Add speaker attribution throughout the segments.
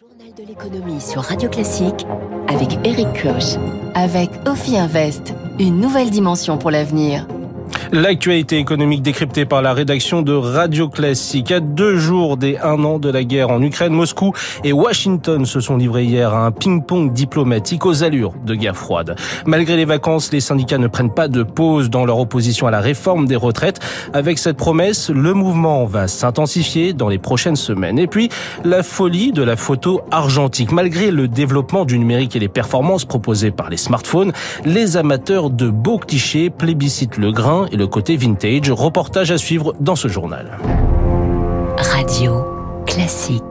Speaker 1: Journal de l'économie sur Radio Classique avec Eric Koch. Avec Ophi Invest, une nouvelle dimension pour l'avenir.
Speaker 2: L'actualité économique décryptée par la rédaction de Radio Classique. À deux jours des un an de la guerre en Ukraine, Moscou et Washington se sont livrés hier à un ping-pong diplomatique aux allures de guerre froide. Malgré les vacances, les syndicats ne prennent pas de pause dans leur opposition à la réforme des retraites. Avec cette promesse, le mouvement va s'intensifier dans les prochaines semaines. Et puis, la folie de la photo argentique. Malgré le développement du numérique et les performances proposées par les smartphones, les amateurs de beaux clichés plébiscitent le grain et le côté vintage. Reportage à suivre dans ce journal.
Speaker 1: Radio Classique.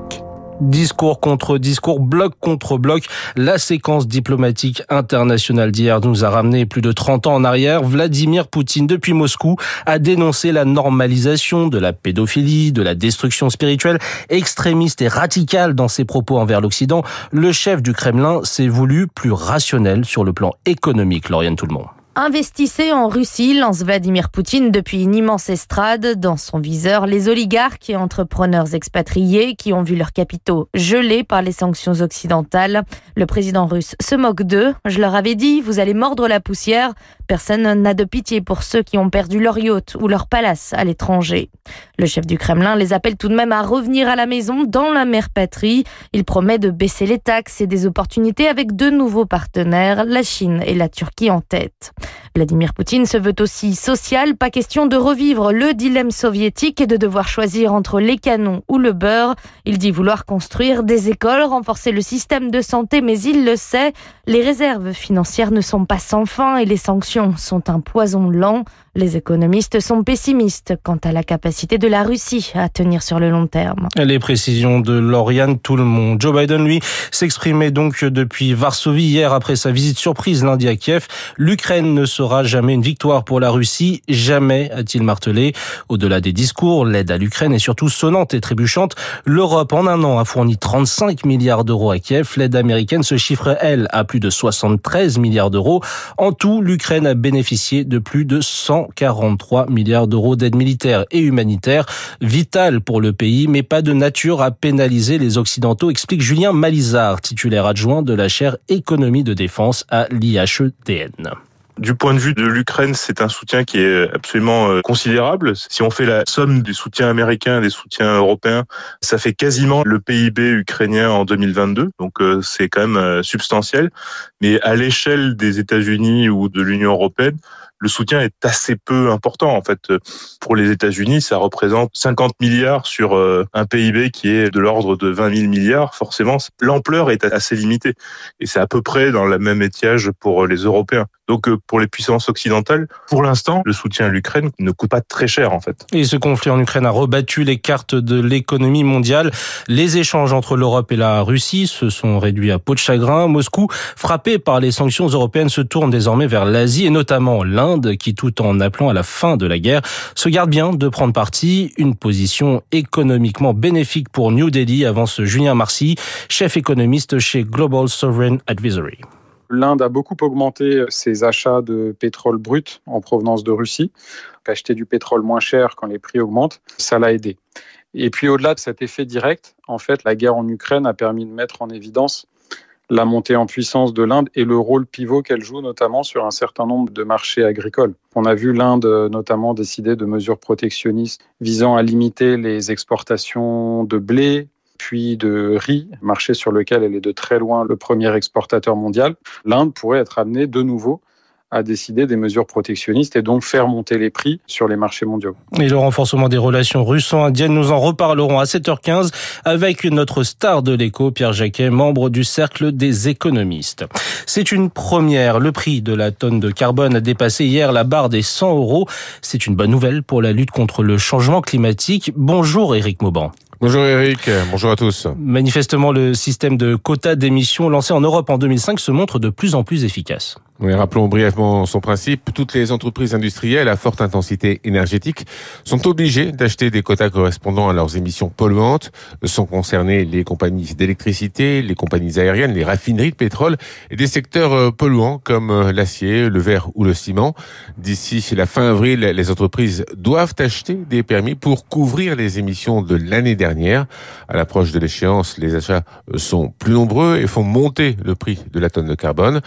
Speaker 2: Discours contre discours, bloc contre bloc, la séquence diplomatique internationale d'hier nous a ramené plus de 30 ans en arrière. Vladimir Poutine, depuis Moscou, a dénoncé la normalisation de la pédophilie, de la destruction spirituelle, extrémiste et radicale dans ses propos envers l'Occident. Le chef du Kremlin s'est voulu plus rationnel sur le plan économique, Lauriane Tout le monde.
Speaker 3: Investissez en Russie, lance Vladimir Poutine depuis une immense estrade. Dans son viseur, les oligarques et entrepreneurs expatriés qui ont vu leurs capitaux gelés par les sanctions occidentales. Le président russe se moque d'eux. Je leur avais dit, vous allez mordre la poussière. Personne n'a de pitié pour ceux qui ont perdu leur yacht ou leur palace à l'étranger. Le chef du Kremlin les appelle tout de même à revenir à la maison dans la mère patrie. Il promet de baisser les taxes et des opportunités avec deux nouveaux partenaires, la Chine et la Turquie en tête. Vladimir Poutine se veut aussi social, pas question de revivre le dilemme soviétique et de devoir choisir entre les canons ou le beurre. Il dit vouloir construire des écoles, renforcer le système de santé, mais il le sait, les réserves financières ne sont pas sans fin et les sanctions sont un poison lent. Les économistes sont pessimistes quant à la capacité de la Russie à tenir sur le long terme.
Speaker 2: Les précisions de Lauriane Tout le monde. Joe Biden, lui, s'exprimait donc depuis Varsovie hier après sa visite surprise lundi à Kiev. L'Ukraine ne sera jamais une victoire pour la Russie. Jamais, a-t-il martelé. Au-delà des discours, l'aide à l'Ukraine est surtout sonnante et trébuchante. L'Europe, en un an, a fourni 35 milliards d'euros à Kiev. L'aide américaine se chiffre, elle, à plus de 73 milliards d'euros. En tout, l'Ukraine a bénéficié de plus de 100 43 milliards d'euros d'aide militaire et humanitaire, vitale pour le pays, mais pas de nature à pénaliser les Occidentaux, explique Julien Malizard, titulaire adjoint de la chaire économie de défense à l'IHETN.
Speaker 4: Du point de vue de l'Ukraine, c'est un soutien qui est absolument euh, considérable. Si on fait la somme des soutiens américains et des soutiens européens, ça fait quasiment le PIB ukrainien en 2022. Donc euh, c'est quand même euh, substantiel. Mais à l'échelle des États-Unis ou de l'Union européenne, le soutien est assez peu important. En fait, pour les États-Unis, ça représente 50 milliards sur un PIB qui est de l'ordre de 20 000 milliards. Forcément, l'ampleur est assez limitée. Et c'est à peu près dans la même étiage pour les Européens. Donc euh, pour les puissances occidentales, pour l'instant, le soutien à l'Ukraine ne coûte pas très cher en fait.
Speaker 2: Et ce conflit en Ukraine a rebattu les cartes de l'économie mondiale. Les échanges entre l'Europe et la Russie se sont réduits à peau de chagrin. Moscou, frappé par les sanctions européennes, se tourne désormais vers l'Asie et notamment l'Inde, qui tout en appelant à la fin de la guerre, se garde bien de prendre parti. Une position économiquement bénéfique pour New Delhi, avance Julien Marcy, chef économiste chez Global Sovereign Advisory.
Speaker 5: L'Inde a beaucoup augmenté ses achats de pétrole brut en provenance de Russie. Acheter du pétrole moins cher quand les prix augmentent, ça l'a aidé. Et puis au-delà de cet effet direct, en fait, la guerre en Ukraine a permis de mettre en évidence la montée en puissance de l'Inde et le rôle pivot qu'elle joue notamment sur un certain nombre de marchés agricoles. On a vu l'Inde notamment décider de mesures protectionnistes visant à limiter les exportations de blé, puis de riz, marché sur lequel elle est de très loin le premier exportateur mondial, l'Inde pourrait être amenée de nouveau à décider des mesures protectionnistes et donc faire monter les prix sur les marchés mondiaux.
Speaker 2: Et le renforcement des relations russo-indiennes, nous en reparlerons à 7h15 avec notre star de l'écho, Pierre Jacquet, membre du Cercle des économistes. C'est une première. Le prix de la tonne de carbone a dépassé hier la barre des 100 euros. C'est une bonne nouvelle pour la lutte contre le changement climatique. Bonjour Éric Mauban.
Speaker 6: Bonjour Eric, bonjour à tous.
Speaker 2: Manifestement, le système de quotas d'émissions lancé en Europe en 2005 se montre de plus en plus efficace.
Speaker 6: Rappelons brièvement son principe. Toutes les entreprises industrielles à forte intensité énergétique sont obligées d'acheter des quotas correspondant à leurs émissions polluantes. Sont concernées les compagnies d'électricité, les compagnies aériennes, les raffineries de pétrole et des secteurs euh, polluants comme euh, l'acier, le verre ou le ciment. D'ici la fin avril, les entreprises doivent acheter des permis pour couvrir les émissions de l'année dernière. À l'approche de l'échéance, les achats sont plus nombreux et font monter le prix de la tonne de carbone.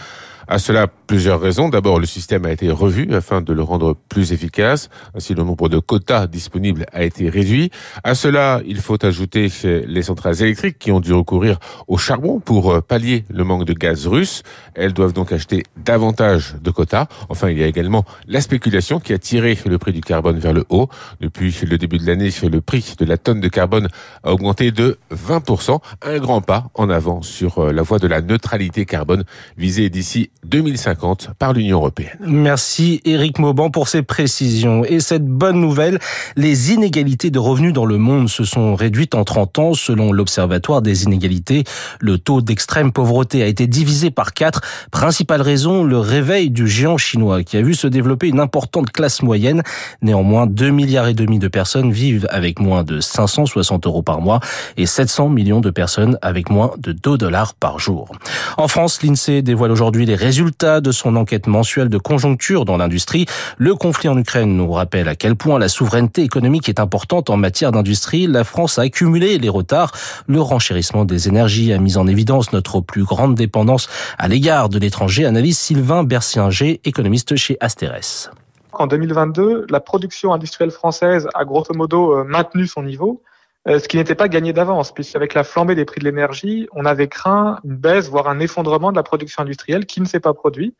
Speaker 6: À cela, plusieurs raisons. D'abord, le système a été revu afin de le rendre plus efficace. Ainsi, le nombre de quotas disponibles a été réduit. À cela, il faut ajouter les centrales électriques qui ont dû recourir au charbon pour pallier le manque de gaz russe. Elles doivent donc acheter davantage de quotas. Enfin, il y a également la spéculation qui a tiré le prix du carbone vers le haut. Depuis le début de l'année, le prix de la tonne de carbone a augmenté de 20%. Un grand pas en avant sur la voie de la neutralité carbone visée d'ici 2050 par l'Union européenne.
Speaker 2: Merci Eric Mauban pour ces précisions. Et cette bonne nouvelle, les inégalités de revenus dans le monde se sont réduites en 30 ans selon l'Observatoire des inégalités. Le taux d'extrême pauvreté a été divisé par 4. Principale raison, le réveil du géant chinois qui a vu se développer une importante classe moyenne. Néanmoins, 2 milliards et demi de personnes vivent avec moins de 560 euros par mois et 700 millions de personnes avec moins de 2 dollars par jour. En France, l'INSEE dévoile aujourd'hui les résultat de son enquête mensuelle de conjoncture dans l'industrie. Le conflit en Ukraine nous rappelle à quel point la souveraineté économique est importante en matière d'industrie. La France a accumulé les retards. Le renchérissement des énergies a mis en évidence notre plus grande dépendance à l'égard de l'étranger, analyse Sylvain Bersinger, économiste chez Asterès.
Speaker 7: En 2022, la production industrielle française a grosso modo euh, maintenu son niveau. Euh, ce qui n'était pas gagné d'avance, puisqu'avec la flambée des prix de l'énergie, on avait craint une baisse, voire un effondrement de la production industrielle qui ne s'est pas produit,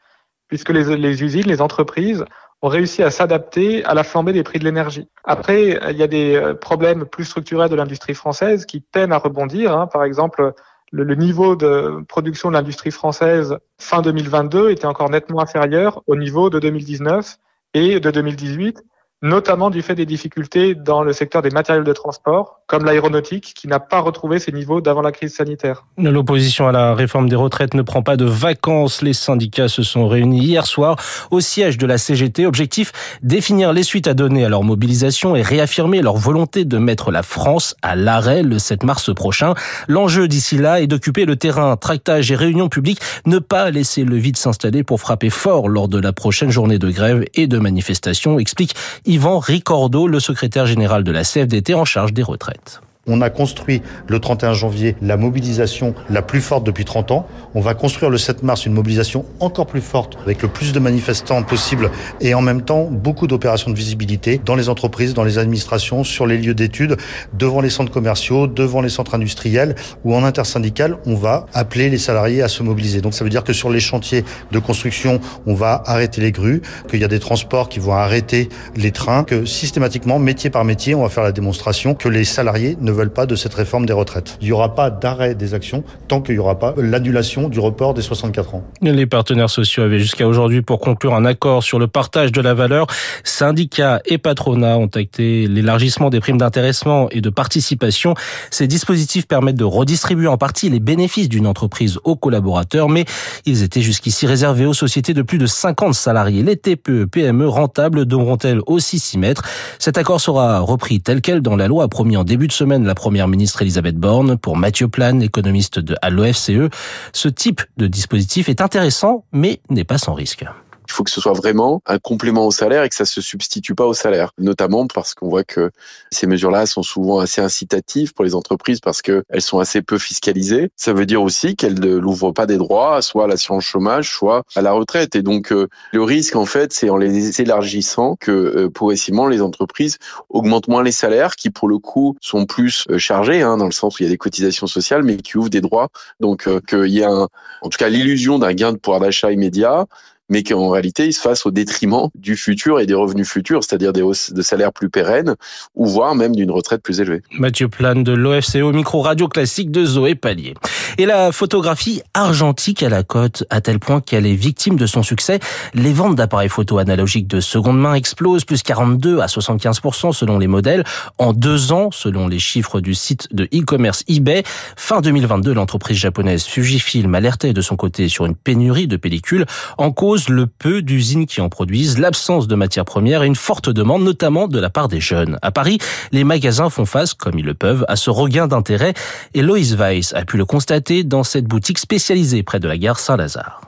Speaker 7: puisque les, usines, les entreprises ont réussi à s'adapter à la flambée des prix de l'énergie. Après, il y a des euh, problèmes plus structurels de l'industrie française qui peinent à rebondir. Hein. Par exemple, le, le, niveau de production de l'industrie française fin 2022 était encore nettement inférieur au niveau de 2019 et de 2018 notamment du fait des difficultés dans le secteur des matériels de transport, comme l'aéronautique, qui n'a pas retrouvé ses niveaux d'avant la crise sanitaire.
Speaker 2: L'opposition à la réforme des retraites ne prend pas de vacances. Les syndicats se sont réunis hier soir au siège de la CGT. Objectif, définir les suites à donner à leur mobilisation et réaffirmer leur volonté de mettre la France à l'arrêt le 7 mars prochain. L'enjeu d'ici là est d'occuper le terrain, tractage et réunions publiques, ne pas laisser le vide s'installer pour frapper fort lors de la prochaine journée de grève et de manifestation, explique Yvan Ricordo, le secrétaire général de la CFDT en charge des retraites.
Speaker 8: On a construit le 31 janvier la mobilisation la plus forte depuis 30 ans. On va construire le 7 mars une mobilisation encore plus forte avec le plus de manifestants possible et en même temps beaucoup d'opérations de visibilité dans les entreprises, dans les administrations, sur les lieux d'études, devant les centres commerciaux, devant les centres industriels ou en intersyndical, on va appeler les salariés à se mobiliser. Donc ça veut dire que sur les chantiers de construction, on va arrêter les grues, qu'il y a des transports qui vont arrêter les trains, que systématiquement, métier par métier, on va faire la démonstration que les salariés ne veulent pas de cette réforme des retraites. Il n'y aura pas d'arrêt des actions tant qu'il n'y aura pas l'annulation du report des 64 ans.
Speaker 2: Les partenaires sociaux avaient jusqu'à aujourd'hui pour conclure un accord sur le partage de la valeur. Syndicats et patronats ont acté l'élargissement des primes d'intéressement et de participation. Ces dispositifs permettent de redistribuer en partie les bénéfices d'une entreprise aux collaborateurs, mais ils étaient jusqu'ici réservés aux sociétés de plus de 50 salariés. Les TPE, PME rentables devront-elles aussi s'y mettre? Cet accord sera repris tel quel dans la loi promis en début de semaine la première ministre Elisabeth Borne. Pour Mathieu Plane, économiste de, l'OFCE, ce type de dispositif est intéressant, mais n'est pas sans risque.
Speaker 9: Il faut que ce soit vraiment un complément au salaire et que ça se substitue pas au salaire. Notamment parce qu'on voit que ces mesures-là sont souvent assez incitatives pour les entreprises parce qu'elles sont assez peu fiscalisées. Ça veut dire aussi qu'elles ne l'ouvrent pas des droits, soit à l'assurance chômage, soit à la retraite. Et donc, euh, le risque, en fait, c'est en les élargissant que euh, progressivement les entreprises augmentent moins les salaires qui, pour le coup, sont plus euh, chargés, hein, dans le sens où il y a des cotisations sociales, mais qui ouvrent des droits. Donc, qu'il y a un, en tout cas l'illusion d'un gain de pouvoir d'achat immédiat, mais qu'en réalité, il se fasse au détriment du futur et des revenus futurs, c'est-à-dire des hausses de salaires plus pérennes, ou voire même d'une retraite plus élevée.
Speaker 2: Mathieu Plane de l'OFCE au micro radio classique de Zoé Pallier. Et la photographie argentique à la cote, à tel point qu'elle est victime de son succès. Les ventes d'appareils photo analogiques de seconde main explosent, plus 42 à 75% selon les modèles. En deux ans, selon les chiffres du site de e-commerce eBay, fin 2022, l'entreprise japonaise Fujifilm alertait de son côté sur une pénurie de pellicules en cause le peu d'usines qui en produisent, l'absence de matières premières et une forte demande, notamment de la part des jeunes. À Paris, les magasins font face, comme ils le peuvent, à ce regain d'intérêt et Loïs Weiss a pu le constater dans cette boutique spécialisée près de la gare Saint-Lazare.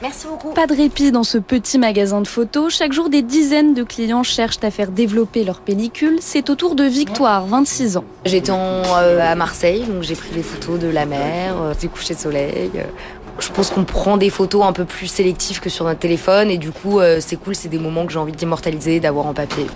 Speaker 10: Merci beaucoup. Pas de répit dans ce petit magasin de photos. Chaque jour, des dizaines de clients cherchent à faire développer leur pellicule. C'est au tour de Victoire, 26 ans.
Speaker 11: J'étais euh, à Marseille, donc j'ai pris des photos de la mer, euh, du coucher de soleil. Je pense qu'on prend des photos un peu plus sélectives que sur notre téléphone et du coup, euh, c'est cool, c'est des moments que j'ai envie d'immortaliser, d'avoir en papier.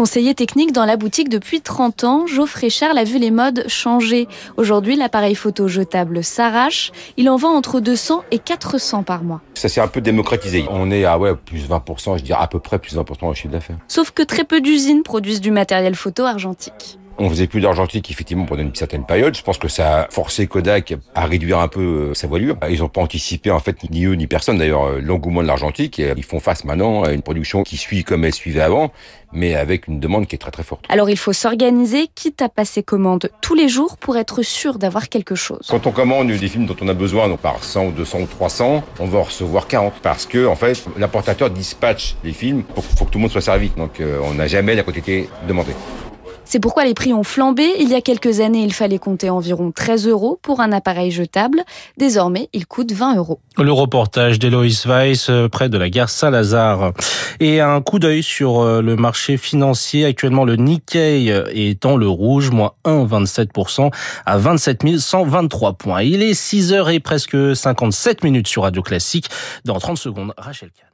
Speaker 10: Conseiller technique dans la boutique depuis 30 ans, Geoffrey Charles a vu les modes changer. Aujourd'hui, l'appareil photo jetable s'arrache. Il en vend entre 200 et 400 par mois.
Speaker 12: Ça s'est un peu démocratisé. On est à ouais, plus 20%, je dirais à peu près plus 20% au chiffre d'affaires.
Speaker 10: Sauf que très peu d'usines produisent du matériel photo argentique.
Speaker 12: On faisait plus d'argentique effectivement pendant une certaine période. Je pense que ça a forcé Kodak à réduire un peu euh, sa voilure. Ils n'ont pas anticipé en fait ni eux ni personne d'ailleurs euh, l'engouement de l'argentique et ils font face maintenant à une production qui suit comme elle suivait avant, mais avec une demande qui est très très forte.
Speaker 10: Alors il faut s'organiser, quitte à passer commande tous les jours pour être sûr d'avoir quelque chose.
Speaker 12: Quand on commande des films dont on a besoin, donc par 100 ou 200 ou 300, on va en recevoir 40 parce que en fait l'importateur dispatche les films. Il faut que tout le monde soit servi. Donc euh, on n'a jamais la quantité demandée.
Speaker 10: C'est pourquoi les prix ont flambé. Il y a quelques années, il fallait compter environ 13 euros pour un appareil jetable. Désormais, il coûte 20 euros.
Speaker 2: Le reportage d'Eloïs Weiss euh, près de la gare Saint-Lazare. Et un coup d'œil sur euh, le marché financier. Actuellement, le Nikkei est en le rouge, moins 1,27% à 27 123 points. Il est 6 heures et presque 57 minutes sur Radio Classique. Dans 30 secondes, Rachel Kahn.